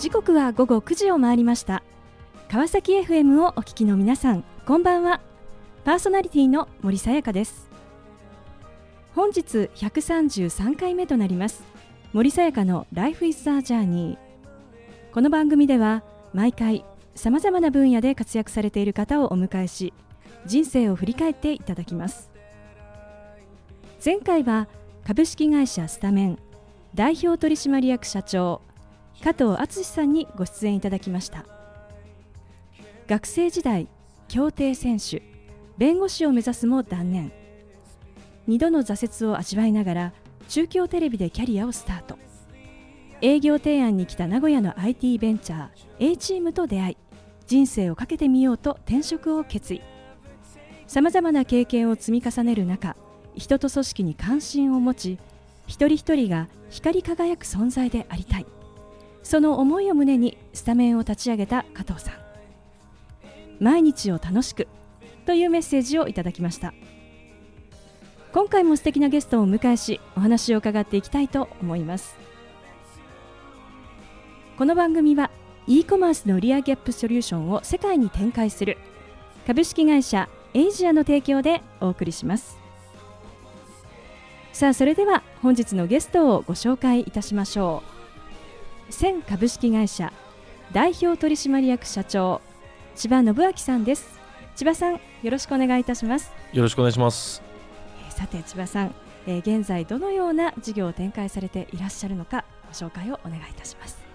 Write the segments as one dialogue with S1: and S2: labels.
S1: 時刻は午後9時を回りました。川崎 FM をお聞きの皆さんこんばんは。パーソナリティの森さやかです。本日133回目となります。森さやかの Life is a Journey この番組では毎回さまざまな分野で活躍されている方をお迎えし人生を振り返っていただきます。前回は株式会社スタメン代表取締役社長加藤敦さんにご出演いただきました。学生時代競艇選手弁護士を目指すも断念。2度の挫折を味わいながら中京テレビでキャリアをスタート。営業提案に来た名古屋の IT ベンチャー A チームと出会い人生をかけてみようと転職を決意。さまざまな経験を積み重ねる中人と組織に関心を持ち一人一人が光り輝く存在でありたい。その思いを胸にスタメンを立ち上げた加藤さん。毎日を楽しくというメッセージをいただきました。今回も素敵なゲストをお迎えしお話を伺っていきたいと思います。この番組は e コマースの売上アップソリューションを世界に展開する株式会社エイジアの提供でお送りします。さあそれでは本日のゲストをご紹介いたしましょう。千株式会社代表取締役社長千葉信明さんです。千葉さんよろしくお願いいたします。
S2: よろしくお願いします。
S1: さて千葉さん、えー、現在どのような事業を展開されていらっしゃるのかご紹介をお願いいたします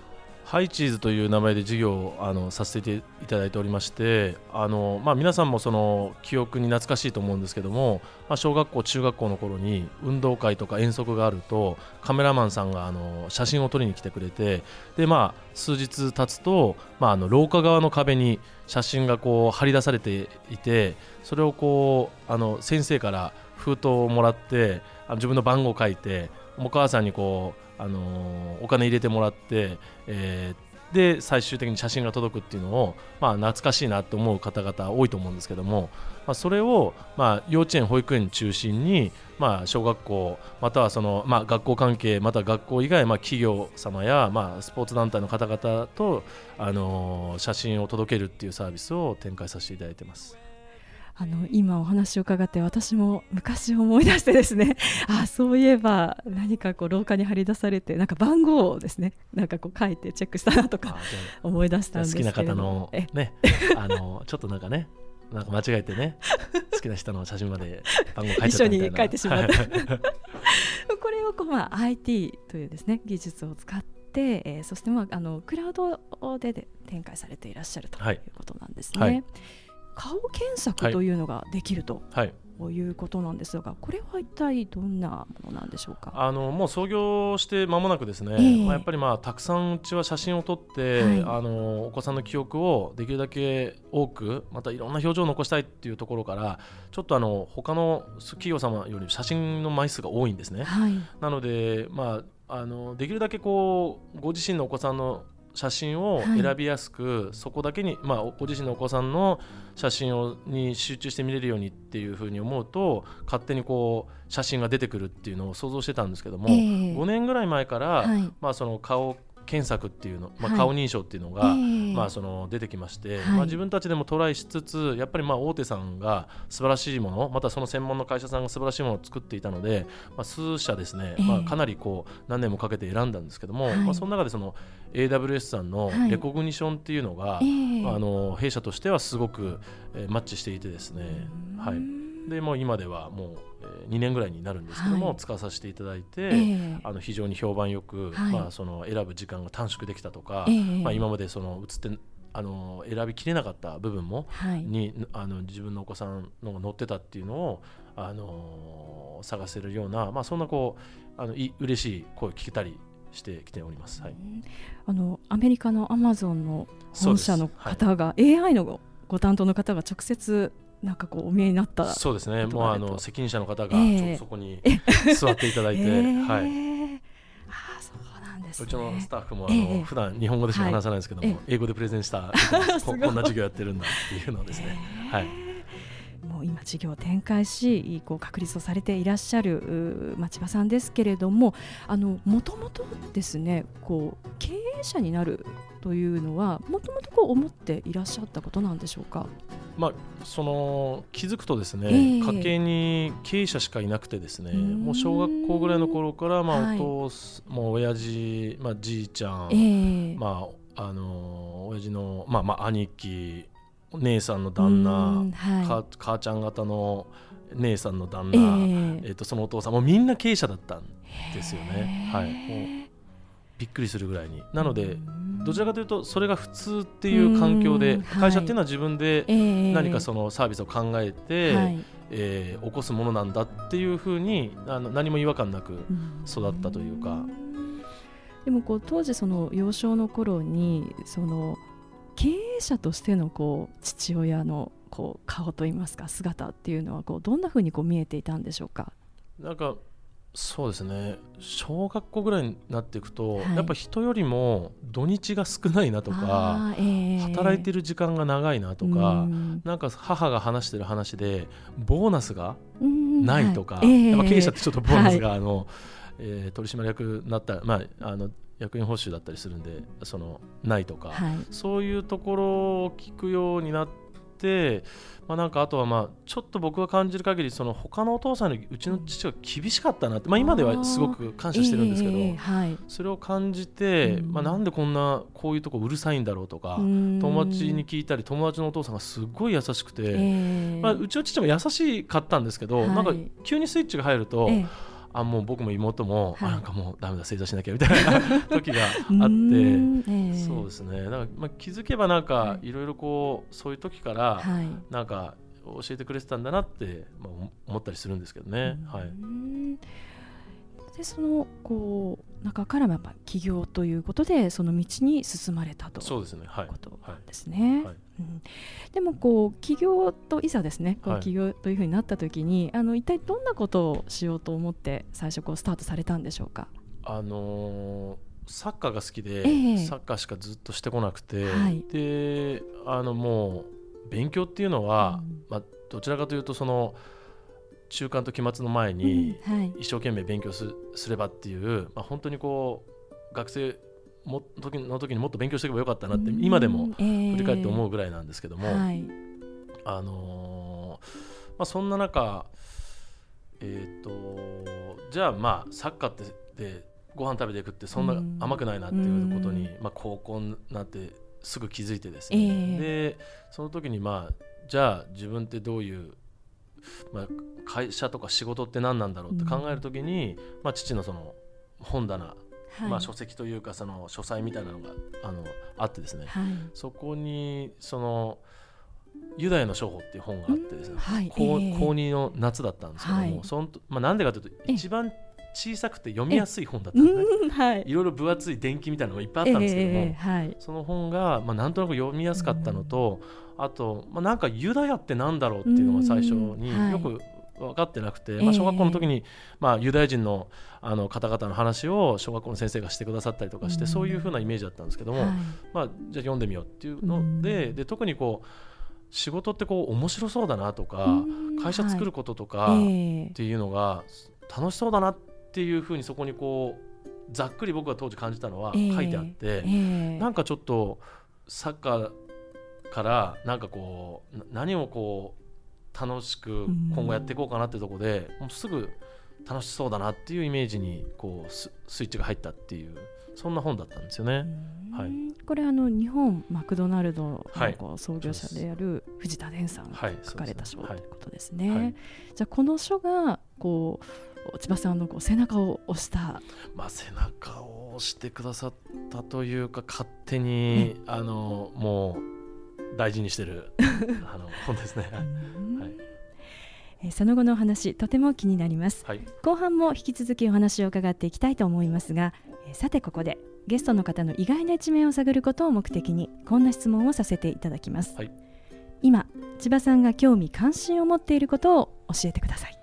S2: ハイチーズという名前で事業をあのさせていただいておりましてあの、まあ、皆さんもその記憶に懐かしいと思うんですけども、まあ、小学校中学校の頃に運動会とか遠足があるとカメラマンさんがあの写真を撮りに来てくれてで、まあ、数日経つと、まあ、あの廊下側の壁に写真がこう貼り出されていてそれをこうあの先生から封筒をもらって自分の番号を書いてお母さんにこうあのお金入れてもらって、えー、で最終的に写真が届くっていうのを、まあ、懐かしいなと思う方々多いと思うんですけども、まあ、それを、まあ、幼稚園保育園中心に、まあ、小学校またはその、まあ、学校関係または学校以外、まあ、企業様や、まあ、スポーツ団体の方々と、あの写真を届けるっていうサービスを展開させていただいてます。
S1: あの今お話を伺って私も昔思い出してですね。あそういえば何かこう廊下に張り出されてなんか番号をですねなんかこう書いてチェックしたなとか思い出したんですけど
S2: 好きな方のねあのちょっとなんかねなんか間違えてね 好きな人の写真まで番号書い
S1: 一緒に書いてしまった。これをこう、まあ、IT というですね技術を使って、えー、そして、まあ、あのクラウドでで展開されていらっしゃるとい。うことなんですね。はいはい顔検索というのができると、はい、い。うことなんですが、これは一体どんなものなんでしょうか？
S2: あのもう創業して間もなくですね、えー、まあ、やっぱりまあたくさんうちは写真を撮って、はい、あのお子さんの記憶をできるだけ多くまたいろんな表情を残したいっていうところからちょっとあの他の企業様より写真の枚数が多いんですね。はい、なので、まあ、あのできるだけこうご自身のお子さんの写真を選びやすく、はい、そこだけに、まあ、ご自身のお子さんの写真をに集中して見れるようにっていうふうに思うと勝手にこう写真が出てくるっていうのを想像してたんですけども、えー、5年ぐらい前から、はい、まあ、その顔検索っていうの、まあ、顔認証っていうのが、はい、まあ、その出てきまして、はい、まあ、自分たちでもトライしつつやっぱりまあ大手さんが素晴らしいものまたその専門の会社さんが素晴らしいものを作っていたので、まあ、数社ですね、まあ、かなりこう何年もかけて選んだんですけども、はい、まあ、その中でその AWS さんのレコグニションっていうのが、あの弊社としてはすごく、えー、マッチしていてですね。はい。でもう今ではもう、えー、2年ぐらいになるんですけども、はい、使わさせていただいて、えー、あの非常に評判よく、はい、まあ、その選ぶ時間が短縮できたとか、えー、まあ、今までその映ってあの選びきれなかった部分も、はい、にあの自分のお子さんのが載ってたっていうのをあの探せるような、まあ、そんなこうあのい嬉しい声を聞けたりしてきております、はい、
S1: あのアメリカのアマゾンの本社の方が、はい、AI のご担当の方が直接なんかこうお見えになった
S2: そうですね。もうあの責任者の方がそこに座っていただいて、えー、はい。
S1: あそうなんです、ね、
S2: うちのスタッフもあの、えー、普段日本語でしか話さないんですけども、はい、英語でプレゼンした ここんな授業やってるんだっていうのをですね、
S1: はいもう今事業を展開しこう確立をされていらっしゃる千葉さんですけれどももともとですねこう経営者になるというのはもともと思っていらっしゃったことなんでしょうか？
S2: まあ、その気づくとですね、えー、家系に経営者しかいなくてですねもう小学校ぐらいの頃から、まあ、お父、はい、もう親父、まあ、じいちゃん、えー、まああの親父の、まあまあ、兄貴姉さんの旦那、はい、母ちゃん方の姉さんの旦那、えー、えー、とそのお父さんもみんな経営者だったんですよね。はい、もうびっくりするぐらいに。なのでどちらかというとそれが普通っていう環境で会社っていうのは自分で何かそのサービスを考えて、はい、えー、起こすものなんだっていうふうにあの何も違和感なく育ったというか。
S1: でもこう当時その幼少の頃にその経営者としてのこう父親のこう顔といいますか姿っていうのはこうどんなふうにこう見えていたんでしょうか？
S2: なんかそうですね。小学校ぐらいになっていくと、はい、やっぱ人よりも土日が少ないなとか、えー、働いてる時間が長いなとか、ん。なんか母が話してる話でボーナスがないとか、はい。えー、経営者ってちょっとボーナスが、はい、あのえー、取締役になった、まあ、あの役員報酬だったりするんでそのないとか、はい、そういうところを聞くようになって、まあ、なんかあとはまあちょっと僕が感じる限りその他のお父さんのうちの父は厳しかったなって、まあ、今ではすごく感謝してるんですけど、えーはい、それを感じて、まあ、なんでこんなこういうとこうるさいんだろうとか友達に聞いたり友達のお父さんがすごい優しくて、えー、まあ、うちの父も優しかったんですけど、はい、なんか急にスイッチが入ると。えーあもう僕も妹も、はい、あなんかもうだめだ正座しなきゃみたいな 時があって、えー、そうですね。だから、まあ、気づけばなんかいろいろこうそういう時から、はい、なんか教えてくれてたんだなって、まあ、思ったりするんですけどね。はい、
S1: でそのこう中からもやっぱ起業ということでその道に進まれたと。
S2: そうですね、はい、
S1: ことですね。はい。うん、でもこう起業といざですねこう起業というふうになった時に、はい、あの一体どんなことをしようと思って最初こうスタートされたんでしょうか？
S2: あのーサッカーが好きで、えー、サッカーしかずっとしてこなくて、はい、であのもう勉強っていうのは、うん、まあ、どちらかというとその中間と期末の前に一生懸命勉強すすればっていう、まあ、本当にこう学生も時の時にもっと勉強しておけばよかったなって今でも振り返って思うぐらいなんですけども、えーはい、あのー、まあ、そんな中、えーと、じゃあまあサッカーってでご飯食べていくってそんな甘くないなっていうことに、まあ、高校になってすぐ気づいてですね、えー、でその時にまあじゃあ自分ってどういうまあ、会社とか仕事って何なんだろうって考えるときに、うん、まあ、父のその本棚、はい、まあ、書籍というかその書斎みたいなのがあのあってですね、はい、そこにそのユダヤの処方っていう本があってですね、はい、高えー、高2の夏だったんですけども、はい、そのまあ、なんでかというと一番小さくて読みやすい本だったんではい、いろいろ分厚い伝記みたいなのがいっぱいあったんですけども、えーはい、その本が、まあ、なんとなく読みやすかったのと、あと、まあ、なんかユダヤってなんだろうっていうのが最初によく分かってなくて、まあ、小学校の時に、まあ、ユダヤ人のあの方々の話を小学校の先生がしてくださったりとかして、そういうふうなイメージだったんですけども、まあ、じゃあ読んでみようっていうので,、で特にこう仕事ってこう面白そうだなとか、会社作ることとかっていうのが楽しそうだなっていうふうにそこにこうざっくり僕が当時感じたのは書いてあって、えなんかちょっとサッカーからなんかこう何をこう楽しく今後やっていこうかなっていうところで、もうすぐ楽しそうだなっていうイメージにこうスイッチが入ったっていうそんな本だったんですよね。はい、
S1: これあの日本マクドナルドのこう創業者である藤田伝さんが書かれた書とい。うことですね。はい、じゃあこの書がこう千葉さんのこう背中を押した、
S2: まあ、背中を押してくださったというか勝手に、あのもう大事にしてる あの本ですね。はい。
S1: えその後のお話とても気になります、はい、後半も引き続きお話を伺っていきたいと思いますが、えさてここでゲストの方の意外な一面を探ることを目的にこんな質問をさせていただきます、はい、今千葉さんが興味関心を持っていることを教えてください。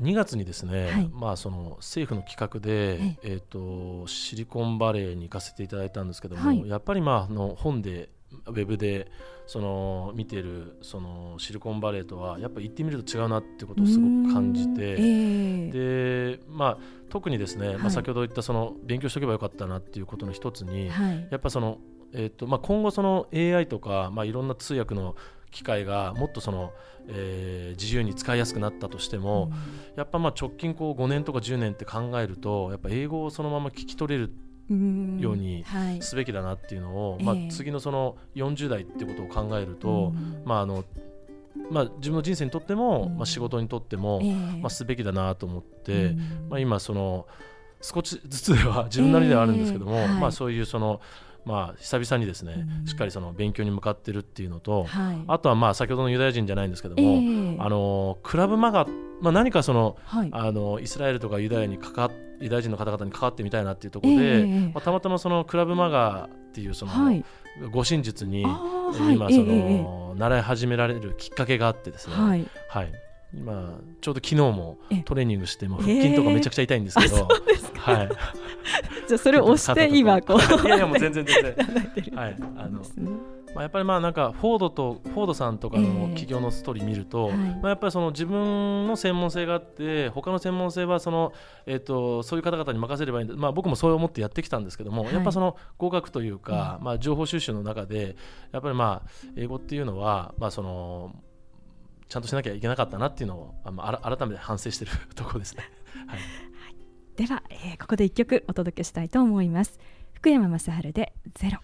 S2: 2月にですね、はい、まあ、その政府の企画で、えーと、シリコンバレーに行かせていただいたんですけども、はい、やっぱり、まあ、あの本でウェブでその見てるそのシリコンバレーとはやっぱ行ってみると違うなってことをすごく感じて、えー、でまあ特にですね、はい、まあ、先ほど言ったその勉強しておけばよかったなっていうことの一つに、はい、やっぱその、えーとまあ、今後その AI とか、まあ、いろんな通訳の機械がもっとその、えー、自由に使いやすくなったとしても、うん、やっぱまあ直近こう5年とか10年って考えるとやっぱ英語をそのまま聞き取れるようにすべきだなっていうのを、はい、まあ、次のその40代ってことを考えると、まああのまあ、自分の人生にとっても、まあ、仕事にとっても、まあ、すべきだなと思って、まあ、今その少しずつでは自分なりではあるん。ですけども、まあ、そういうそのまあ、久々にですね、しっかりその勉強に向かってるっていうのと、はい、あとはまあ先ほどのユダヤ人じゃないんですけども、えー、あのクラブマガ、まあ、何かその、はい、あのイスラエルとかユダヤに関わユダヤ人の方々に関わってみたいなっていうところで、えー、まあ、たまたまそのクラブマガっていうその、はい、護身術に今その、えー、習い始められるきっかけがあってですね、はい今ちょうど昨日もトレーニングしても腹筋とかめちゃくちゃ痛いんですけど、はい。
S1: じゃあそれを押して今こ
S2: う。いやいやもう全然全然。はいあの、まあ、やっぱりまあなんかフォードとフォードさんとかの企業のストーリー見ると、えーまあ、やっぱりその自分の専門性があって他の専門性はその、えーと、そういう方々に任せればいいんで、まあ、僕もそう思ってやってきたんですけども、はい、やっぱその合格というか、まあ、情報収集の中でやっぱりまあ英語っていうのは、まあ、そのちゃんとしなきゃいけなかったなっていうのをあ改めて反省している ところですね。はい。
S1: では、えー、ここで一曲お届けしたいと思います。福山雅治でゼロ。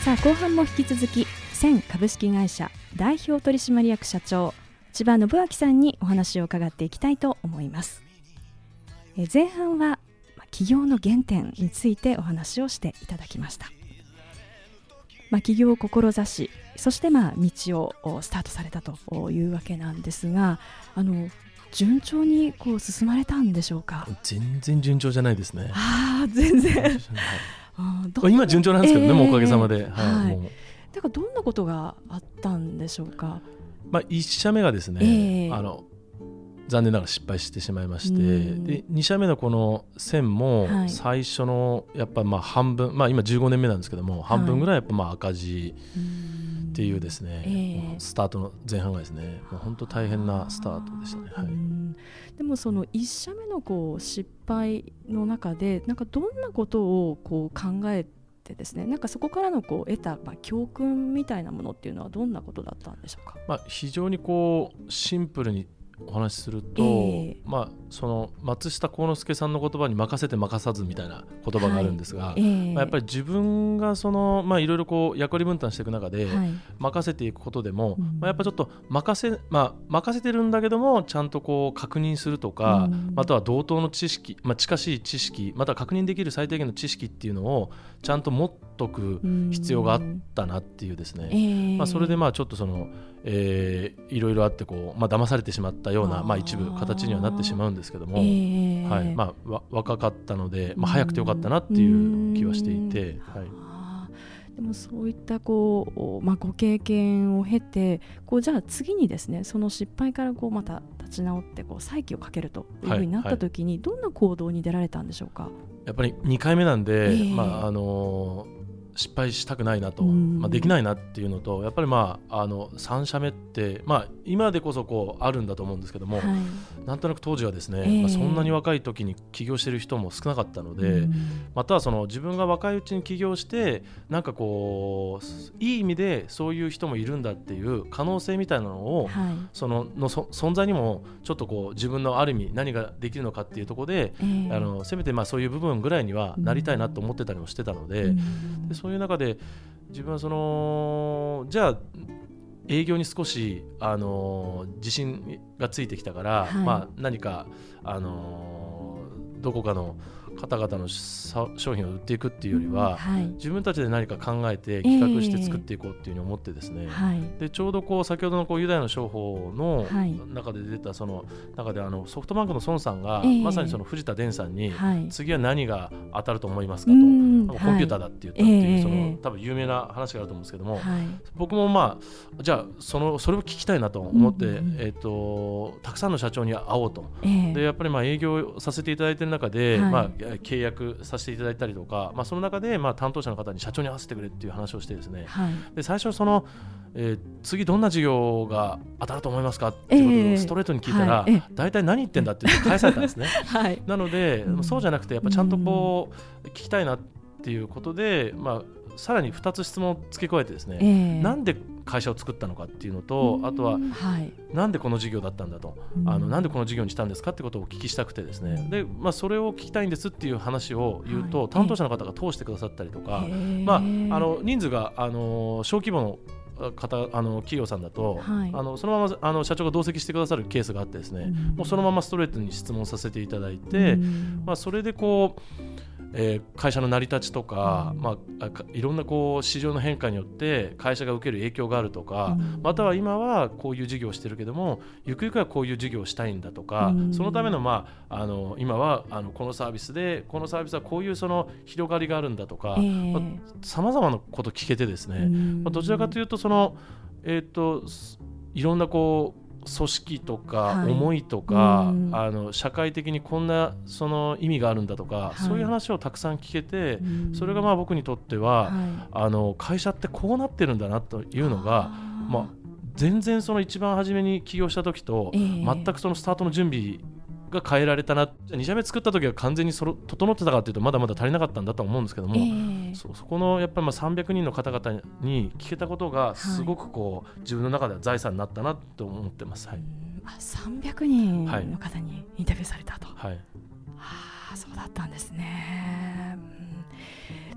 S1: さあ後半も引き続き千株式会社代表取締役社長千葉信明さんにお話を伺っていきたいと思います、え、前半は企業の原点についてお話をしていただきました。まあ、起業を志しそしてまあ道をスタートされたというわけなんですがあの順調にこう進まれたんでしょうか？
S2: 全然順調じゃないですね。
S1: ああ全然。
S2: 今順調なんですけどね、えー、もうおかげさまで、はい、はい、
S1: だからどんなことがあったんでしょうか？
S2: まあ一社目がですね、えー、あの残念ながら失敗してしまいまして、で2社目のこの線も最初のやっぱまあ半分、まあ今15年目なんですけども半分ぐらいやっぱまあ赤字っていうですね、えー、スタートの前半がですねもう本当大変なスタートでしたね。はい、
S1: でもその1社目のこう失敗の中でなんかどんなことをこう考えてですねなんかそこからのこう得た、まあ、教訓みたいなものっていうのはどんなことだったんでしょうか、
S2: まあ、非常にこうシンプルにお話しすると、えー、まあ、その松下幸之助さんの言葉に任せて任さずみたいな言葉があるんですが、はいえ。ー、まあ、やっぱり自分がその、まあ、いろいろこう役割分担していく中で、任せていくことでも、まあ、やっぱちょっと任せ,、まあ、任せてるんだけどもちゃんとこう確認するとか、うん、または同等の知識、まあ、近しい知識または確認できる最低限の知識っていうのをちゃんと持っとく必要があったなっていうですね、えー、まあ、それでまあちょっとその、えー、いろいろあってこう、まあ騙されてしまったようなまあ、一部形にはなってしまうんですけども、えー、はい。まあ、若かったので、まあ、早くてよかったなっていう気はしていて。はい。
S1: でもそういったこう、まあ、ご経験を経てこうじゃあ次にですねその失敗からこうまた立ち直ってこう再起をかけるというふうになった時に、どんな行動に出られたんでしょうか？
S2: やっぱり2回目なんで、えー、まああのー失敗したくないなと、まあ、できないなっていうのとやっぱりまああの3社目って、まあ、今でこそこうあるんだと思うんですけども、はい、なんとなく当時はですね、えー、まあ、そんなに若い時に起業してる人も少なかったので、またはその自分が若いうちに起業してなんかこういい意味でそういう人もいるんだっていう可能性みたいなのを、はい、そのの存在にもちょっとこう自分のある意味何ができるのかっていうところで、えー、あのせめてまあそういう部分ぐらいにはなりたいなと思ってたりもしてたので。でそういう中で自分はそのじゃあ営業に少しあの自信がついてきたから、はい、まあ、何かあのどこかの方々の商品を売っていくっていうよりは、うんはい、自分たちで何か考えて企画して作っていこうっていうふうに思ってですね、えー、でちょうどこう先ほどのこうユダヤの商法の中で出たその中であのソフトバンクの孫さんが、まさにその藤田伝さんに、次は何が当たると思いますかと、コンピューターだって言ったっていう、その多分有名な話があると思うんですけども、僕もまあじゃあそのそれを聞きたいなと思って、えー、とたくさんの社長に会おうと、でやっぱりまあ営業させていただいている中で、まあ契約させていただいたりとか、まあ、その中でまあ担当者の方に社長に合わせてくれっていう話をしてですね、はい、で最初その、えー、次どんな事業が当たると思いますかっていうことをストレートに聞いたら、えーはい、大体何言ってんだって返されたんですね。はい、なので、うん、そうじゃなくてやっぱちゃんとこう聞きたいなっていうことで、まあ、さらに2つ質問を付け加えてですね、えー、なんで会社を作ったのかっていうのと、あとは、はい、なんでこの事業だったんだと、あのなんでこの事業にしたんですかってことをお聞きしたくてですね。で、まあ、それを聞きたいんですっていう話を言うと、はい、担当者の方が通してくださったりとか、まあ、あの人数があの小規模の方あの企業さんだと、はい、あのそのままあの社長が同席してくださるケースがあってですね、うん、もうそのままストレートに質問させていただいて、うん、まあ、それでこうえー、会社の成り立ちとか、うん、まあ、いろんなこう市場の変化によって会社が受ける影響があるとか、うん、または今はこういう事業をしてるけどもゆくゆくはこういう事業をしたいんだとか、うん、そのための,、まあ、あの今はあのこのサービスでこのサービスはこういうその広がりがあるんだとかさまざ、まなこと聞けてですね、まあ、どちらかというとその、えーといろんなこう組織とか思いとか、はい、あの社会的にこんなその意味があるんだとか、はい、そういう話をたくさん聞けて、それがまあ僕にとっては、はい、あの会社ってこうなってるんだなというのがまあ、全然その一番初めに起業した時と、全くそのスタートの準備が変えられたなじゃ2社目作った時は完全にそろ整ってたかというとまだまだ足りなかったんだと思うんですけども、えー、そそこのやっぱりまあ300人の方々に聞けたことがすごくこう、はい、自分の中では財産になったなと思ってます。はい、
S1: あ300人の方にインタビューされたと。はい、はあそうだったんですね。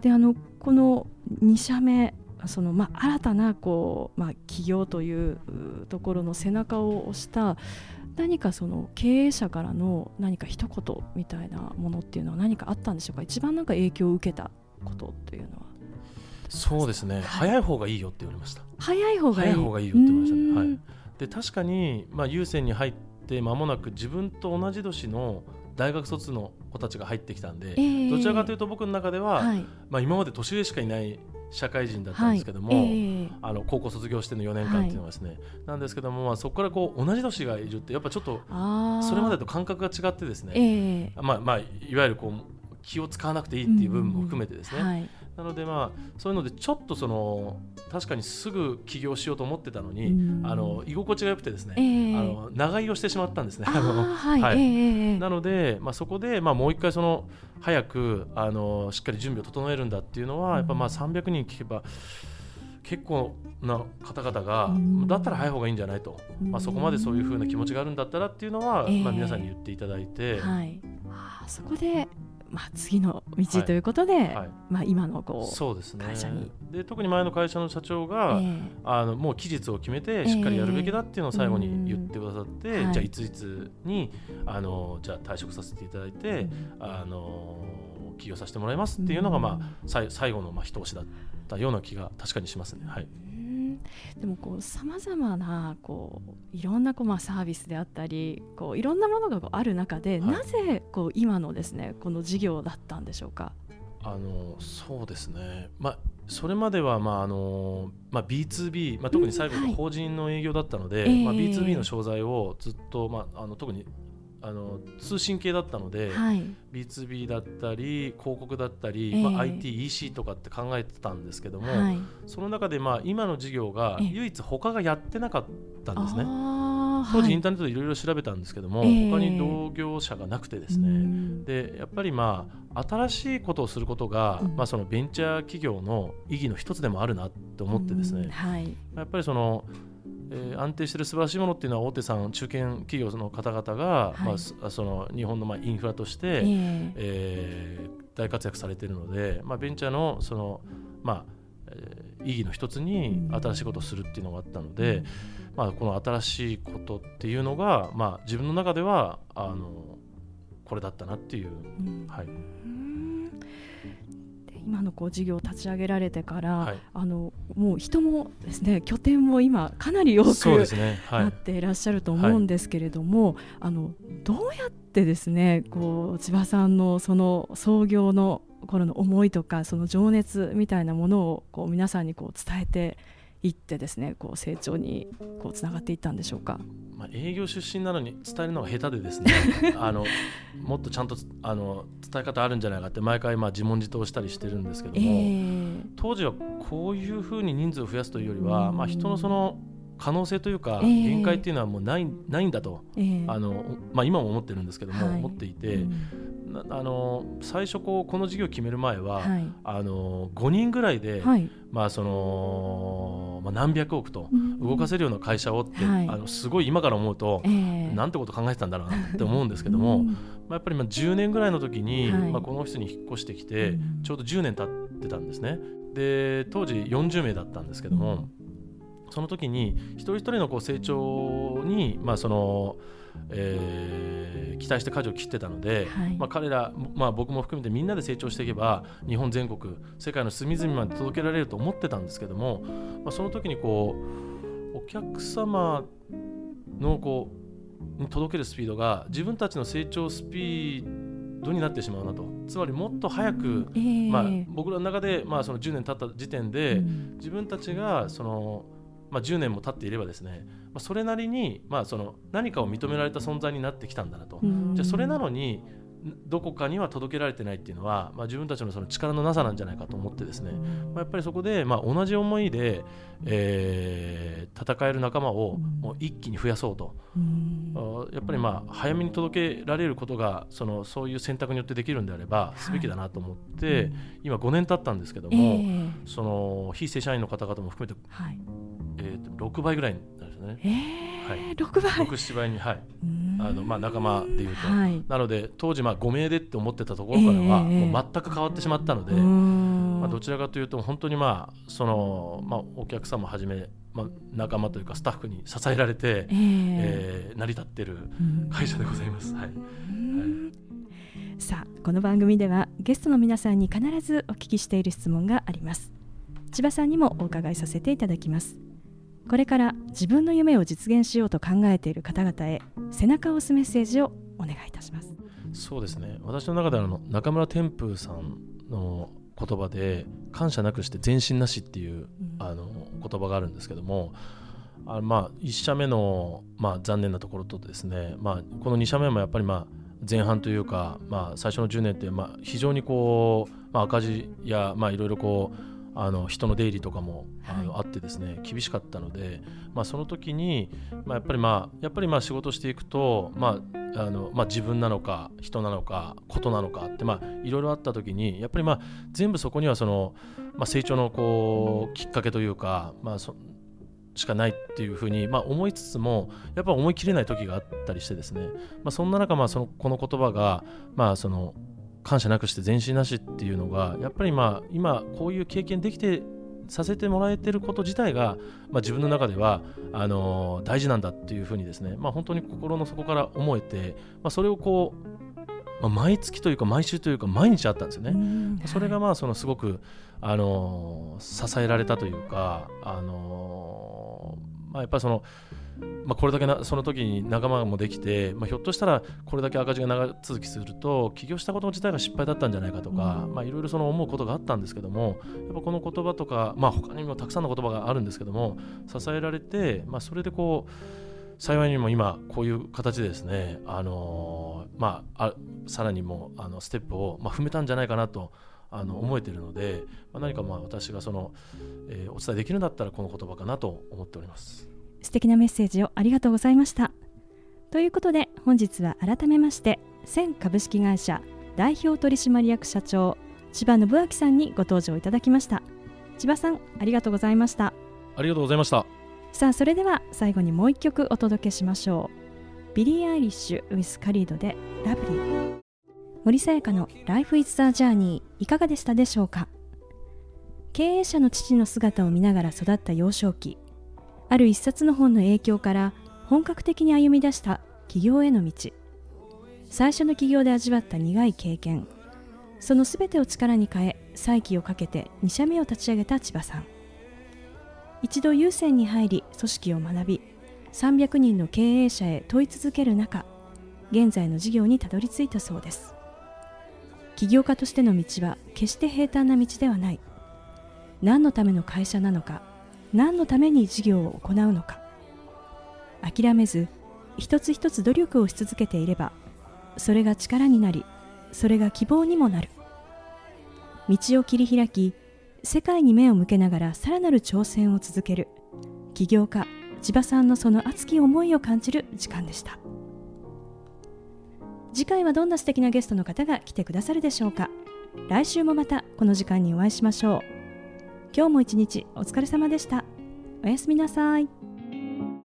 S1: であのこの2社目そのまあ、新たなこう、まあ、企業というところの背中を押した何かその経営者からの何か一言みたいなものっていうのは何かあったんでしょうか？一番なんか影響を受けたことっていうのは。
S2: そうですね、はい、早い方がいいよって言われました。
S1: 早い方がいい？
S2: 早い方がいいよって言われましたね、はい、で確かに、まあ、優先に入って間もなく自分と同じ年の大学卒の子たちが入ってきたんで、えー、どちらかというと僕の中では、はい、まあ、今まで年上しかいない社会人だったんですけども、はい。えー、あの高校卒業しての4年間っていうのはですね、はい、なんですけども、まあ、そこからこう同じ年がいるってやっぱちょっとそれまでと感覚が違ってですね、えー、まあまあ、いわゆるこう気を使わなくていいっていう部分も含めてですね、うん。はい、なのでまあそういうのでちょっとその確かにすぐ起業しようと思ってたのに、うん、あの居心地が良くてですね、えー、あの長居をしてしまったんですね。はい。はい。えー、なので、まあ、そこで、まあ、もう一回その早くあのしっかり準備を整えるんだっていうのは、うん、やっぱまあ300人聞けば結構な方々が、だったら早い方がいいんじゃないと、まあ、そこまでそういうふうな気持ちがあるんだったらっていうのは、えー、まあ、皆さんに言っていただいて、はい、
S1: あそこでまあ、次の道ということで、はい。はい、まあ、今のこう
S2: そうです、ね、会社に。で特に前の会社の社長が、えー、あのもう期日を決めてしっかりやるべきだっていうのを最後に言ってくださって、えー、じゃあいついつにあのじゃあ退職させていただいて、うん、あの起業させてもらいますっていうのが、まあ、最最後のまあ一押しだったような気が確かにしますね。はい
S1: でもこうさまざまなこういろんなこうまあサービスであったりこういろんなものがある中で、はい、なぜこう今のですねこの事業だったんでしょうか？
S2: あのそうですね、まあ、それまでは、まああのまあ、B2B、まあ、特に最後が法人の営業だったので、うんはい、まあ、B2B の商材をずっと、まあ、あの特にあの通信系だったので、はい、B2B だったり広告だったり、えー、まあ、ITEC とかって考えてたんですけども、はい、その中でまあ今の事業が唯一他がやってなかったんですね。当時インターネットでいろいろ調べたんですけども、はい、他に同業者がなくてですね、でやっぱりまあ新しいことをすることが、うん、まあ、そのベンチャー企業の意義の一つでもあるなと思ってですね、はい、やっぱりそのえー、安定している素晴らしいものっていうのは大手さん中堅企業の方々が、はい、まあ、その日本のまあインフラとして、えー、えー、大活躍されているので、まあ、ベンチャーのその、まあえー、意義の一つに新しいことをするっていうのがあったので、うん、まあ、この新しいことっていうのが、まあ、自分の中ではあのこれだったなっていう。うん、はい
S1: 今のこう事業を立ち上げられてから、はい、あのもう人もですね拠点も今かなり多く、ね。はい、なっていらっしゃると思うんですけれども、はい、あのどうやってですねこう千葉さんのその創業の頃の思いとかその情熱みたいなものをこう皆さんにこう伝えていってですねこう成長にこうつながっていったんでしょうか？
S2: まあ、営業出身なのに伝えるのが下手でですね あのもっとちゃんとあの伝え方あるんじゃないかって毎回まあ自問自答したりしてるんですけども、えー、当時はこういうふうに人数を増やすというよりは、まあ、人のその可能性というか、限界っていうのはもうないないんだと、えー、あのまあ、今も思ってるんですけども、はい、思っていて、うん、あの最初こうこの事業を決める前は、はい、あの5人ぐらいで、はい、まあそのまあ、何百億と動かせるような会社をって、うん、あのすごい今から思うと、えー、なんてこと考えてたんだろうなって思うんですけども、うん、まあ、やっぱりまあ10年ぐらいの時に、まあ、このオフィスに引っ越してきて、ちょうど10年経ってたんですね。で当時40名だったんですけども、その時に一人一人のこう成長に、まあそのえー、期待して舵を切ってたので、はい、まあ、彼ら、まあ、僕も含めてみんなで成長していけば日本全国世界の隅々まで届けられると思ってたんですけども、まあ、その時にこうお客様のこうに届けるスピードが自分たちの成長スピードになってしまうなと。つまりもっと早く、えー、まあ、僕らの中で、まあ、その10年経った時点で、うん、自分たちがそのまあ、10年も経っていればですね、まあ、それなりに、まあ、その何かを認められた存在になってきたんだなと。じゃあそれなのにどこかには届けられてないっていうのは、まあ、自分たちのその力のなさなんじゃないかと思ってですね、まあ、やっぱりそこで、まあ、同じ思いで、えー、戦える仲間をもう一気に増やそうと、やっぱりまあ早めに届けられることがそのそういう選択によってできるんであればすべきだなと思って、はい、今5年経ったんですけども、えー、その非正社員の方々も含めて、はい、えー、6倍ぐらいになるんですね。
S1: えー、はい、6倍
S2: ?6、7倍に、はい。あのまあ、仲間でいうと、はい、なので当時まあ5名でって思ってたところからはもう全く変わってしまったので、えー、まあ、どちらかというと本当にまあその、まあ、お客様はじめ、まあ、仲間というかスタッフに支えられて、えー、えー、成り立っている会社でございます。はい、はい
S1: さあこの番組ではゲストの皆さんに必ずお聞きしてい。る質問があります千葉さんにもお伺いさせていただきますこれから自分の夢を実現しようと考えている方々へ背中を押すメッセージをお願いいたします。
S2: そうですね。私の中であの中村天風さんの言葉で感謝なくして前進なしっていう、うん、あの言葉があるんですけどもあまあ1社目の、まあ、残念なところとですね、まあ、この2社目もやっぱりまあ前半というか、まあ、最初の10年ってまあ非常にこう、まあ、赤字やまあいろいろこうあの人の出入りとかもあの、あってですね厳しかったので、まあ、その時に、まあ、やっぱりまあやっぱりまあ仕事していくと、まああのまあ、自分なのか人なのかことなのかってまあいろいろあった時にやっぱりまあ全部そこにはその、まあ、成長のこうきっかけというか、まあ、そしかないっていうふうに、まあ、思いつつもやっぱ思い切れない時があったりしてですね、まあ、そんな中、まあ、そのこの言葉が、まあ、その感謝なくして前進なしっていうのがやっぱりまあ今こういう経験できてさせてもらえてること自体が、まあ、自分の中ではあのー、大事なんだっていうふうにですね、まあ、本当に心の底から思えて、まあ、それをこう、まあ、毎月というか毎週というか毎日あったんですよね。それがまあそのすごく、あのー、支えられたというか、あのー、まあ、やっぱりそのまあ、これだけなその時に仲間もできて、まあ、ひょっとしたらこれだけ赤字が長続きすると起業したこと自体が失敗だったんじゃないかとかいろいろ思うことがあったんですけどもやっぱこの言葉とか、まあ、他にもたくさんの言葉があるんですけども支えられて、まあ、それでこう幸いにも今こういう形でですね、あのー、まあ、あさらにもあのステップを、まあ、踏めたんじゃないかなとあの思えているので、まあ、何かまあ私がその、えー、お伝えできるんだったらこの言葉かなと思っております。
S1: 素敵なメッセージをありがとうございました。ということで本日は改めまして千株式会社代表取締役社長千葉信明さんにご登場いただきました。千葉さんありがとうございました。
S2: ありがとうございました。
S1: さあそれでは最後にもう一曲お届けしましょう。ビリー・アイリッシュウィス・カリードでラブリー。森さやかの Life is the Journey いかがでしたでしょうか？経営者の父の姿を見ながら育った幼少期ある一冊の本の影響から本格的に歩み出した起業への道。最初の起業で味わった苦い経験。その全てを力に変え再起をかけて2社目を立ち上げた千葉さん。一度優先に入り組織を学び300人の経営者へ問い続ける中現在の事業にたどり着いたそうです。起業家としての道は決して平坦な道ではない。何のための会社なのか何のために事業を行うのか。諦めず一つ一つ努力をし続けていればそれが力になりそれが希望にもなる。道を切り開き世界に目を向けながらさらなる挑戦を続ける起業家千葉さんのその熱き思いを感じる時間でした。次回はどんな素敵なゲストの方が来てくださるでしょうか。来週もまたこの時間にお会いしましょう。今日も一日お疲れ様でしたおやすみなさい。